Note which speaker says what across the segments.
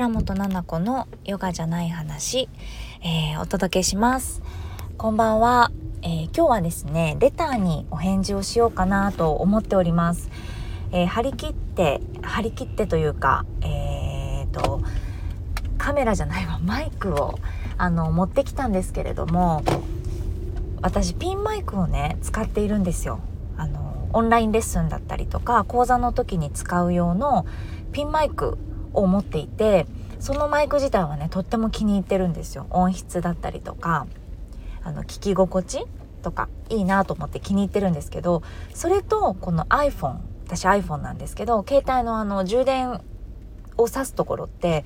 Speaker 1: 倉本々子のヨガじゃない話、えー、お届けします。こんばんは、えー、今日はですねレターにお返事をしようかなと思っております、えー、張り切って張り切ってというかえーとカメラじゃないわマイクをあの持ってきたんですけれども私ピンマイクをね使っているんですよ。あのオンラインレッスンだったりとか講座の時に使う用のピンマイクを持っていてそのマイク自体はねとっても気に入ってるんですよ。音質だったりとかあの聞き心地とかいいなと思って気に入ってるんですけどそれとこの iPhone 私 iPhone なんですけど携帯のあの充電を挿すところって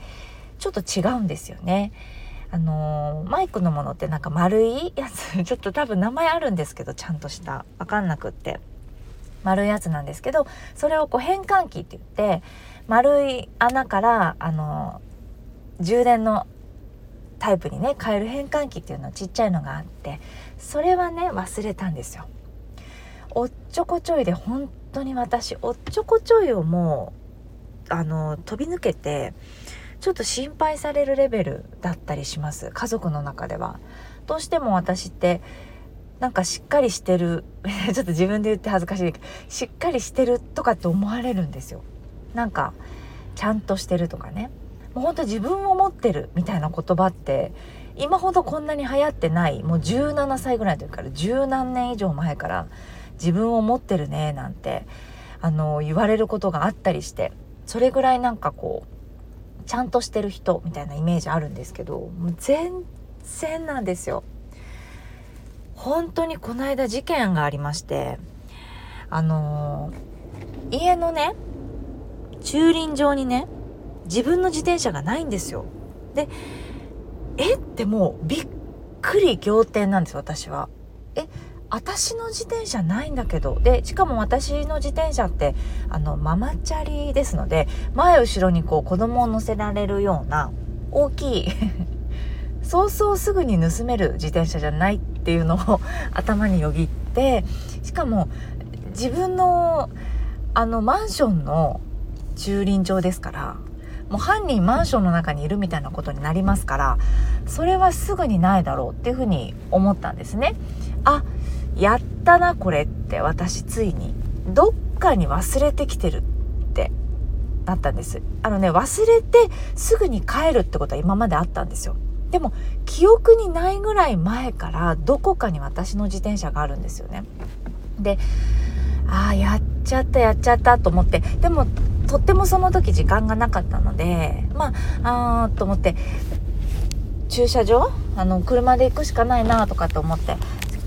Speaker 1: ちょっと違うんですよね。あのー、マイクのものってなんか丸いやつ ちょっと多分名前あるんですけどちゃんとした。分かんなくって。丸いやつなんですけどそれをこう変換器って言って丸い穴からあの充電のタイプにね変える変換器っていうのちっちゃいのがあってそれはね忘れたんですよ。おっちょこちょいで本当に私おっちょこちょいをもうあの飛び抜けてちょっと心配されるレベルだったりします家族の中では。どうしても私ってなんかしっかりしてる ちょっと自分で言って恥ずかしいけどしっかりしてるとかって思われるんですよ。なんかちゃんとしてるとかねもうほんと自分を持ってるみたいな言葉って今ほどこんなに流行ってないもう17歳ぐらいの時から十何年以上前から自分を持ってるねなんてあの言われることがあったりしてそれぐらいなんかこうちゃんとしてる人みたいなイメージあるんですけどもう全然なんですよ。本当にこの間事件がありましてあの家のね駐輪場にね自分の自転車がないんですよ。でえ？ってもうびっくり仰天なんです私は。え？私の自転車ないんだけど。でしかも私の自転車ってあのママチャリですので前後ろにこう子供を乗せられるような大きい そうそうすぐに盗める自転車じゃないっていうのを 頭によぎってしかも自分のあのマンションの駐輪場ですからもう犯人マンションの中にいるみたいなことになりますからそれはすぐにないだろうっていうふうに思ったんですね。あやったなこれって私ついにどっかに忘れてきてるってなったんです。あのね忘れてすぐに帰るってことは今まであったんですよ。でも記憶にないぐらい前からどこかに私の自転車があるんですよね。でああやっちゃったやっちゃったと思ってでもとってもその時時間がなかったのでまああーと思って駐車場あの車で行くしかないなとかって思って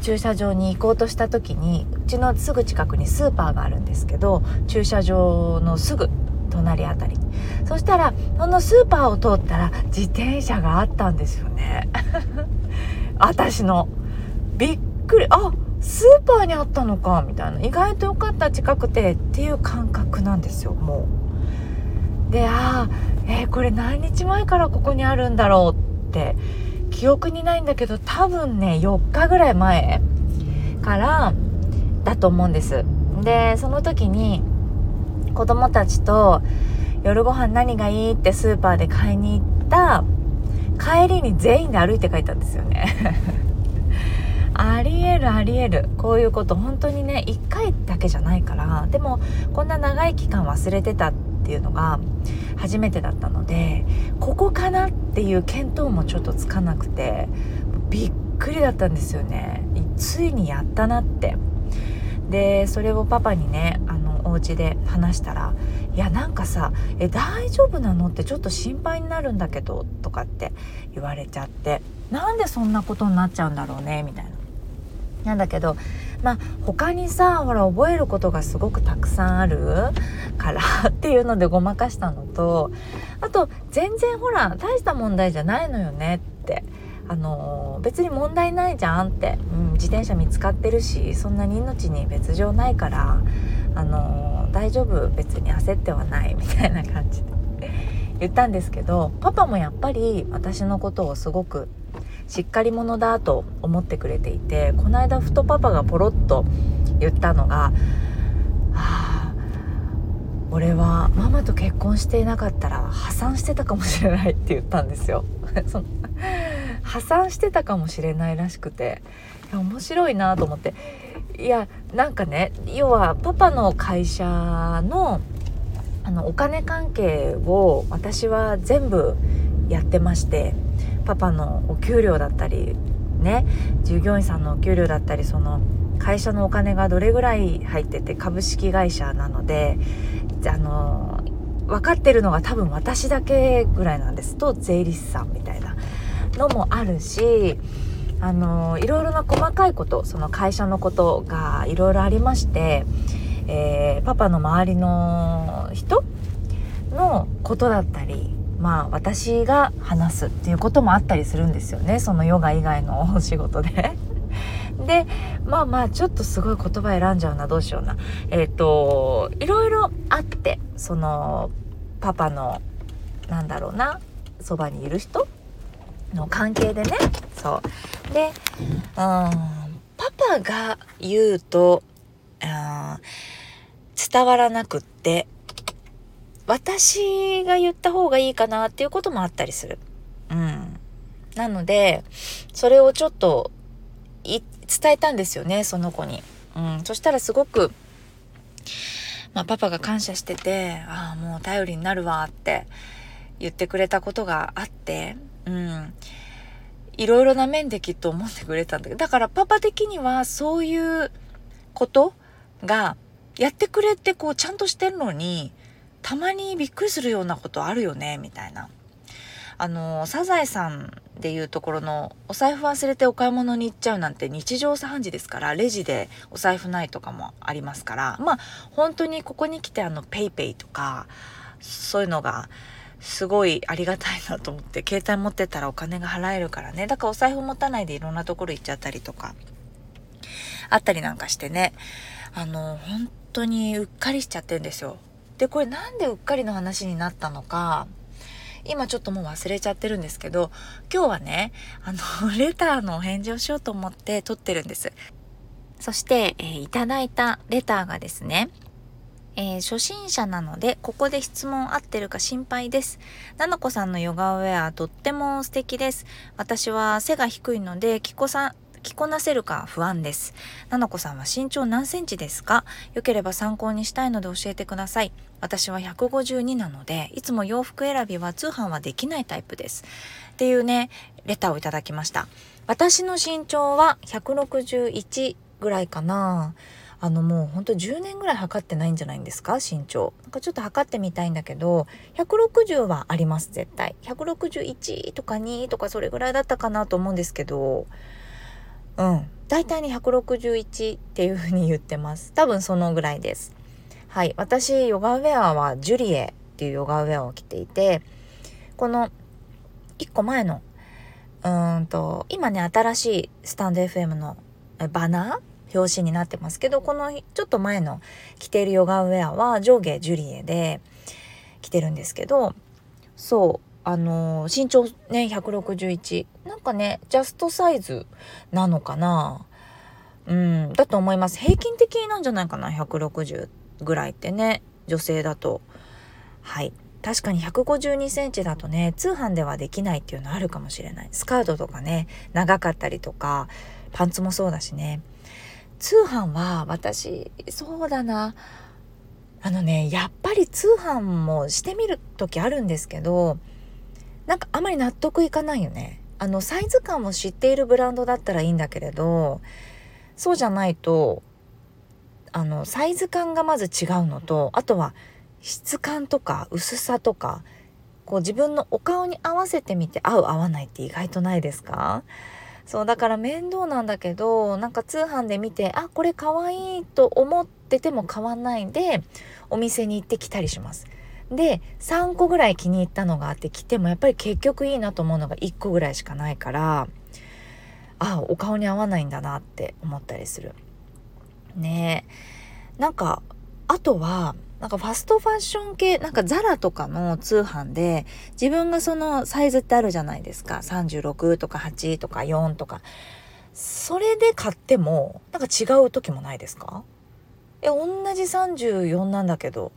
Speaker 1: 駐車場に行こうとした時にうちのすぐ近くにスーパーがあるんですけど駐車場のすぐ隣あたり。そしたらそのスーパーを通ったら自転車があったんですよね。私の。びっくり。あっスーパーにあったのかみたいな意外と良かった近くてっていう感覚なんですよもう。でああえー、これ何日前からここにあるんだろうって記憶にないんだけど多分ね4日ぐらい前からだと思うんです。でその時に子供たちと夜ご飯何がいいってスーパーで買いに行った帰りに全員で歩いて帰ったんですよねありえるありえる。こういうこと本当にね1回だけじゃないからでもこんな長い期間忘れてたっていうのが初めてだったのでここかなっていう見当もちょっとつかなくてびっくりだったんですよね。ついにやったなって。でそれをパパにねあのお家で話したら「いやなんかさえ大丈夫なの?」ってちょっと心配になるんだけどとかって言われちゃってなんでそんなことになっちゃうんだろうねみたいな。なんだけどまあ他にさほら覚えることがすごくたくさんあるから っていうのでごまかしたのとあと全然ほら大した問題じゃないのよねってあの別に問題ないじゃんって、うん、自転車見つかってるしそんなに命に別状ないからあの大丈夫別に焦ってはないみたいな感じで言ったんですけどパパもやっぱり私のことをすごくしっかり者だと思ってくれていてこの間ふとパパがポロッと言ったのが「はあ俺はママと結婚していなかったら破産してたかもしれないって言ったんですよ。その破産してたかもしれないらしくて面白いなと思って。いやなんかね要はパパの会社のあのお金関係を私は全部やってましてパパのお給料だったりね従業員さんのお給料だったりその会社のお金がどれぐらい入ってて株式会社なのであの分かってるのが多分私だけぐらいなんです。と税理士さんみたいなのもあるしあのいろいろな細かいことその会社のことがいろいろありまして、えー、パパの周りの人のことだったりまあ私が話すっていうこともあったりするんですよね。そのヨガ以外のお仕事で。でまあまあちょっとすごい言葉選んじゃうなどうしような。えっ、ー、といろいろあってそのパパのなんだろうなそばにいる人の関係でね。そう。でうんパパが言うと伝わらなくって私が言った方がいいかなっていうこともあったりする。うん。なので、それをちょっとい伝えたんですよね、その子に。うん。そしたらすごく、まあ、パパが感謝してて、ああ、もう頼りになるわって言ってくれたことがあって、うん。いろいろな面できっと思ってくれたんだけど、だからパパ的にはそういうことがやってくれてこうちゃんとしてるのに、たまにびっくりするようなことあるよね、みたいな。あの、サザエさんでいうところのお財布忘れてお買い物に行っちゃうなんて日常茶飯事ですからレジでお財布ないとかもありますからまあ本当にここに来てあの PayPay とかそういうのがすごいありがたいなと思って携帯持ってたらお金が払えるからね。だからお財布持たないでいろんなところ行っちゃったりとかあったりなんかしてね。あの本当にうっかりしちゃってんですよ。でこれなんでうっかりの話になったのか今ちょっともう忘れちゃってるんですけど今日はねあの レターのお返事をしようと思って撮ってるんですそして、えー、いただいたレターがですねえー、初心者なので、ここで質問合ってるか心配です。ななこさんのヨガウェアとっても素敵です。私は背が低いので、きこさん、着こなせるか不安です。ななこさんは身長何センチですか？よければ参考にしたいので教えてください。私は152なので、いつも洋服選びは通販はできないタイプです。っていうね、レターをいただきました。私の身長は161ぐらいかな。あのもうほんと10年ぐらい測ってないんじゃないんですか？身長。なんかちょっと測ってみたいんだけど160はあります絶対。161とか2とかそれぐらいだったかなと思うんですけど。うん。大体に161っていうふうに言ってます。多分そのぐらいです。はい。私ヨガウェアはジュリエっていうヨガウェアを着ていてこの1個前のうんと今ね新しいスタンド FM のバナー？表紙になってますけどこのちょっと前の着ているヨガウェアは上下ジュリエで着てるんですけどそうあの身長ね161なんかねジャストサイズなのかな？うんだと思います。平均的なんじゃないかな？160ってぐらいってね女性だと。はい。確かに152センチだとね通販ではできないっていうのあるかもしれない。スカートとかね長かったりとかパンツもそうだしね。通販は私そうだな。あのねやっぱり通販もしてみる時あるんですけどなんかあまり納得いかないよね。あのサイズ感を知っているブランドだったらいいんだけれどそうじゃないとあのサイズ感がまず違うのとあとは質感とか薄さとかこう自分のお顔に合わせてみて合う合わないって意外とないですか？そうだから面倒なんだけどなんか通販で見てあこれかわいいと思ってても買わないでお店に行ってきたりします。で3個ぐらい気に入ったのがあって着てもやっぱり結局いいなと思うのが1個ぐらいしかないからあお顔に合わないんだなって思ったりする。ねなんかあとはなんかファストファッション系、なんかザラとかの通販で自分がそのサイズってあるじゃないですか。36とか8とか4とか。それで買ってもなんか違う時もないですか？え、同じ34なんだけど、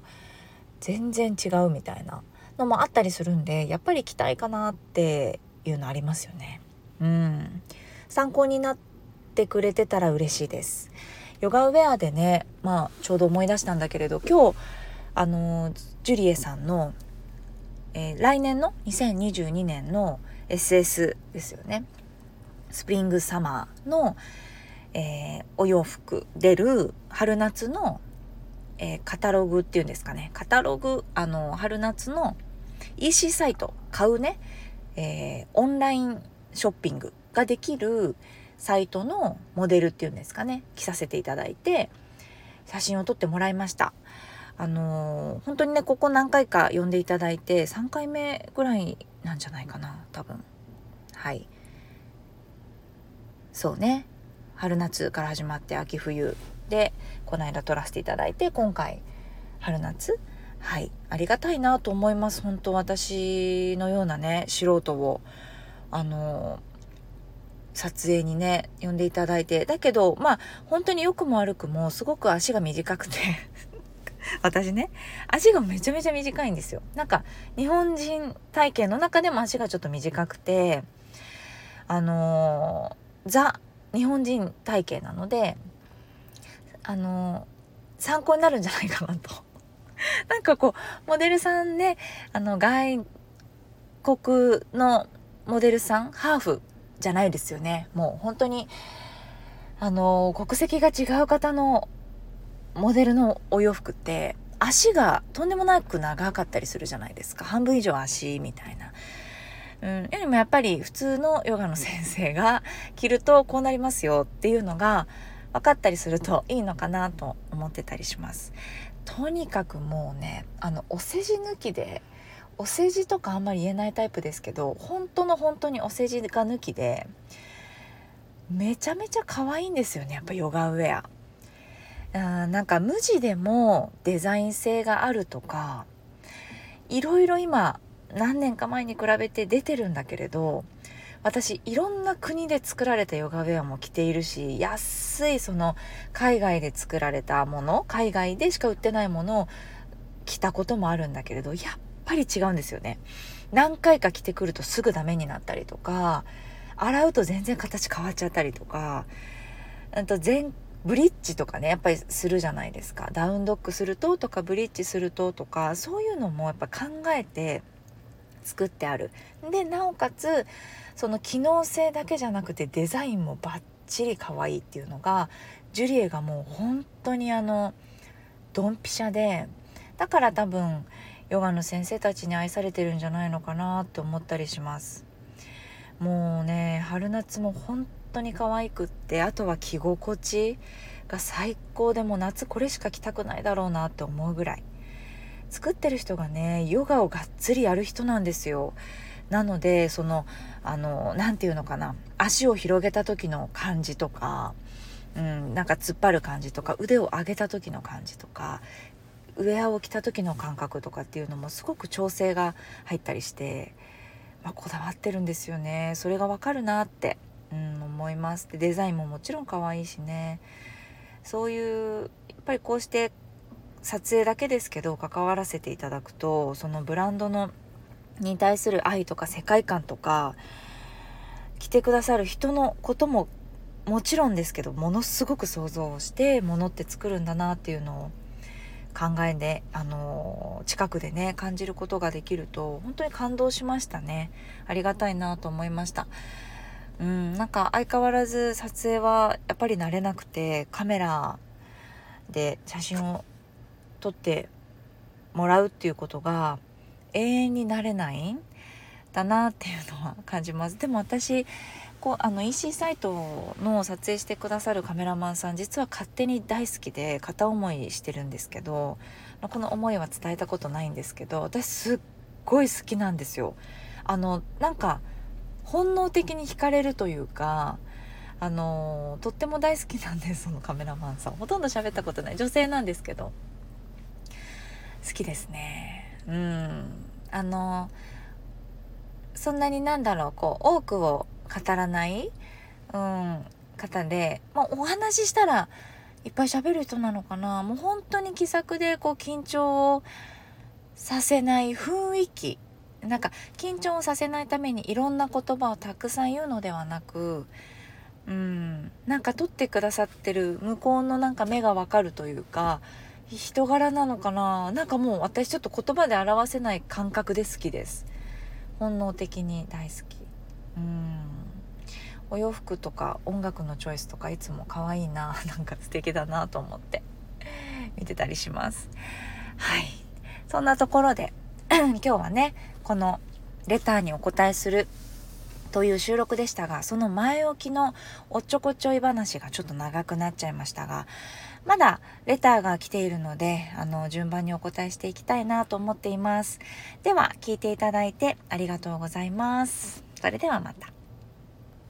Speaker 1: 全然違うみたいなのもあったりするんでやっぱり来たいかなっていうのありますよね。うん参考になってくれてたら嬉しいです。ヨガウェアでね、まあ、ちょうど思い出したんだけれど今日あのジュリエさんの、えー、来年の2022年の SS ですよね。スプリングサマーの、えー、お洋服出る春夏の、えー、カタログっていうんですかね。カタログあの春夏の EC サイト買うね、えー、オンラインショッピングができるサイトのモデルっていうんですかね。着させていただいて写真を撮ってもらいました。あのー、本当にねここ何回か呼んでいただいて3回目ぐらいなんじゃないかな多分。はい。そうね。春夏から始まって秋冬でこの間撮らせていただいて今回春夏。はい。ありがたいなと思います。本当私のようなね素人を。あの撮影にね呼んでいただいて。だけどまあ本当に良くも悪くもすごく足が短くて。私ね足がめちゃめちゃ短いんですよ。なんか日本人体型の中でも足がちょっと短くてあのー、ザ日本人体型なのであのー、参考になるんじゃないかなと。なんかこうモデルさんねあの外国のモデルさんハーフじゃないですよねもう本当にあの国籍が違う方のモデルのお洋服って足がとんでもなく長かったりするじゃないですか半分以上足みたいな。うん、よりもやっぱり普通のヨガの先生が着るとこうなりますよっていうのが分かったりするといいのかなと思ってたりします。とにかくもうねあのお世辞抜きでお世辞とかあんまり言えないタイプですけど本当の本当にお世辞が抜きでめちゃめちゃ可愛いんですよねやっぱヨガウェア。あなんか無地でもデザイン性があるとかいろいろ今何年か前に比べて出てるんだけれど私いろんな国で作られたヨガウェアも着ているし安いその海外で作られたもの海外でしか売ってないものを着たこともあるんだけれどやっぱり違うんですよね。何回か着てくるとすぐダメになったりとか、洗うと全然形変わっちゃったりとか、うんと全ブリッジとかねやっぱりするじゃないですかダウンドッグするととかブリッジするととかそういうのもやっぱ考えて作ってあるでなおかつその機能性だけじゃなくてデザインもバッチリ可愛いっていうのがジュリエがもう本当にあのドンピシャでだから多分ヨガの先生たちに愛されてるんじゃないのかなって思ったりします。もうね春夏も本当に可愛くってあとは着心地が最高でも夏これしか着たくないだろうなって思うぐらい。作ってる人がねヨガをがっつりやる人なんですよ。なのでそのあの何て言うのかな。足を広げた時の感じとかうん、なんか突っ張る感じとか腕を上げた時の感じとかウェアを着た時の感覚とかっていうのもすごく調整が入ったりして、まあ、こだわってるんですよね。それがわかるなって、うん、思います。でデザインももちろん可愛いしね。そういうやっぱりこうして撮影だけですけど関わらせていただくとそのブランドのに対する愛とか世界観とか来てくださる人のことももちろんですけどものすごく想像してものって作るんだなっていうのを考えで、あの近くでね感じることができると本当に感動しましたね。ありがたいなと思いました。うんなんか相変わらず撮影はやっぱり慣れなくてカメラで写真を撮ってもらうっていうことが永遠になれないんだなっていうのは感じます。でも私こうあの EC サイトの撮影してくださるカメラマンさん実は勝手に大好きで片思いしてるんですけどこの思いは伝えたことないんですけど私すっごい好きなんですよ。あのなんか本能的に惹かれるというかあのとっても大好きなんですそのカメラマンさん。ほとんど喋ったことない。女性なんですけど。好きですね。うん。あのそんなになんだろうこう多くを語らない、うん、方で、まあ、お話ししたらいっぱい喋る人なのかな。もう本当に気さくでこう緊張をさせない雰囲気。なんか緊張をさせないためにいろんな言葉をたくさん言うのではなくうんなんか撮ってくださってる向こうのなんか目がわかるというか人柄なのかな。なんかもう私ちょっと言葉で表せない感覚で好きです。本能的に大好き。うん。お洋服とか音楽のチョイスとかいつも可愛いななんか素敵だなと思って。見てたりします。はい。そんなところで 今日はねこのレターにお答えするという収録でしたがその前置きのおっちょこちょい話がちょっと長くなっちゃいましたがまだレターが来ているのであの順番にお答えしていきたいなと思っています。では聞いていただいてありがとうございます。それではまた。